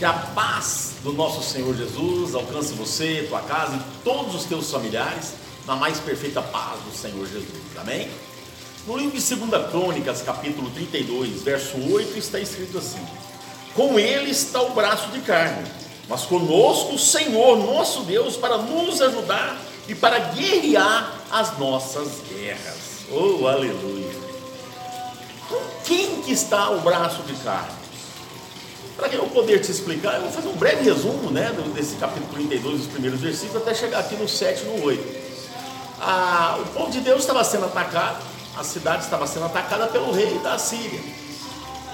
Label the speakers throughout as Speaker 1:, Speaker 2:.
Speaker 1: Que a paz do nosso Senhor Jesus alcance você, tua casa e todos os teus familiares na mais perfeita paz do Senhor Jesus. Amém? No livro de 2 Crônicas, capítulo 32, verso 8, está escrito assim: Com ele está o braço de carne, mas conosco o Senhor nosso Deus para nos ajudar e para guerrear as nossas guerras. Oh, aleluia! Com quem que está o braço de carne? Para eu poder te explicar, eu vou fazer um breve resumo né, desse capítulo 32, os primeiros versículos, até chegar aqui no 7 e no 8. Ah, o povo de Deus estava sendo atacado, a cidade estava sendo atacada pelo rei da Síria.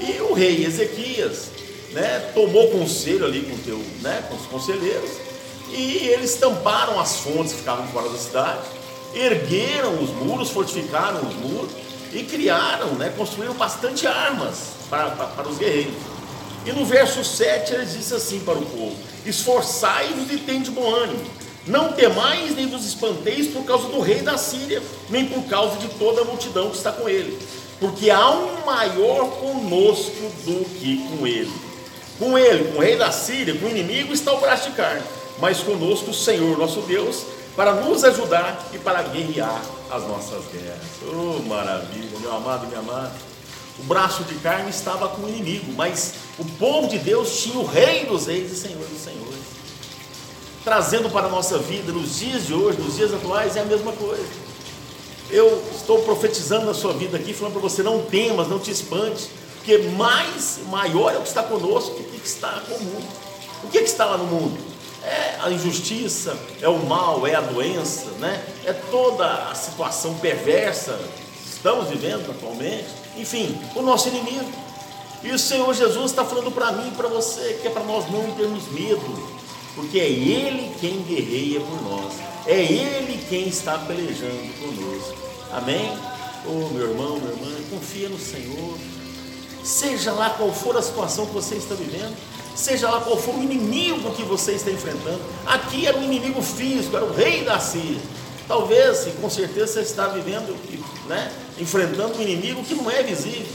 Speaker 1: E o rei Ezequias né, tomou conselho ali com, teu, né, com os conselheiros e eles tamparam as fontes que ficavam fora da cidade, ergueram os muros, fortificaram os muros e criaram, né, construíram bastante armas para, para, para os guerreiros. E no verso 7 ele disse assim para o povo: Esforçai-vos e tende bom ânimo, não temais nem vos espanteis por causa do rei da Síria, nem por causa de toda a multidão que está com ele, porque há um maior conosco do que com ele. Com ele, com o rei da Síria, com o inimigo, está o braço de carne, mas conosco o Senhor nosso Deus, para nos ajudar e para guerrear as nossas guerras. Oh, maravilha, meu amado, minha amada. O braço de carne estava com o inimigo, mas o povo de Deus tinha o Rei dos Reis e Senhor dos Senhores. Trazendo para a nossa vida, nos dias de hoje, nos dias atuais, é a mesma coisa. Eu estou profetizando na sua vida aqui, falando para você: não temas, não te espante, porque mais, maior é o que está conosco do que está com o mundo. O que, é que está lá no mundo? É a injustiça, é o mal, é a doença, né? é toda a situação perversa que estamos vivendo atualmente enfim, o nosso inimigo. E o Senhor Jesus está falando para mim e para você que é para nós não termos medo, porque é Ele quem guerreia por nós, é Ele quem está pelejando conosco. Amém? Oh, meu irmão, minha irmã, confia no Senhor. Seja lá qual for a situação que você está vivendo, seja lá qual for o inimigo que você está enfrentando. Aqui era um inimigo físico, era o rei da Síria. Talvez, e com certeza, você está vivendo, né, enfrentando um inimigo que não é visível.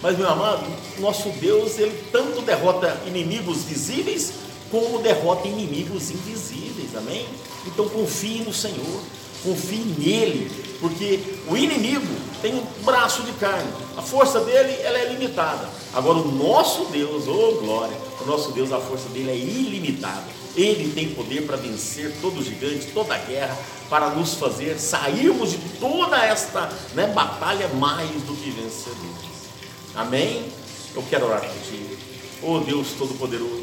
Speaker 1: Mas, meu amado, nosso Deus, ele tanto derrota inimigos visíveis, como derrota inimigos invisíveis, amém? Então confie no Senhor, confie nele, porque o inimigo tem um braço de carne, a força dele ela é limitada. Agora, o nosso Deus, oh glória, o nosso Deus, a força dele é ilimitada. Ele tem poder para vencer todo gigante, toda guerra, para nos fazer sairmos de toda esta né, batalha mais do que vencedores. Amém? Eu quero orar contigo. Oh Deus Todo-Poderoso.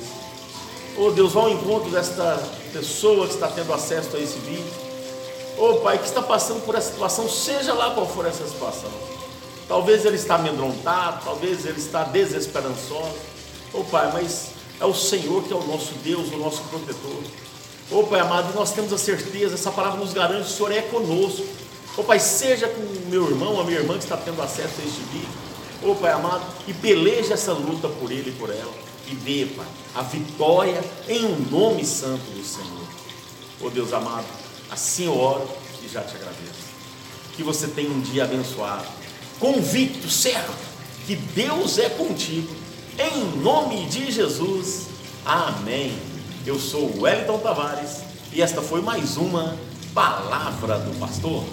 Speaker 1: Oh Deus, ao encontro desta pessoa que está tendo acesso a esse vídeo. Oh Pai, que está passando por essa situação, seja lá qual for essa situação. Talvez ele está amedrontado, talvez ele está desesperançoso. Oh Pai, mas é o Senhor que é o nosso Deus, o nosso protetor. Ô Pai amado, nós temos a certeza, essa palavra nos garante, o Senhor é conosco. Ô Pai, seja com o meu irmão, a minha irmã que está tendo acesso a este vídeo. Ô Pai amado, e peleja essa luta por ele e por ela. E dê, Pai, a vitória em um nome santo do Senhor. Ô Deus amado, assim eu oro e já te agradeço. Que você tenha um dia abençoado, convicto, certo, que Deus é contigo em nome de Jesus. Amém. Eu sou Wellington Tavares e esta foi mais uma Palavra do Pastor.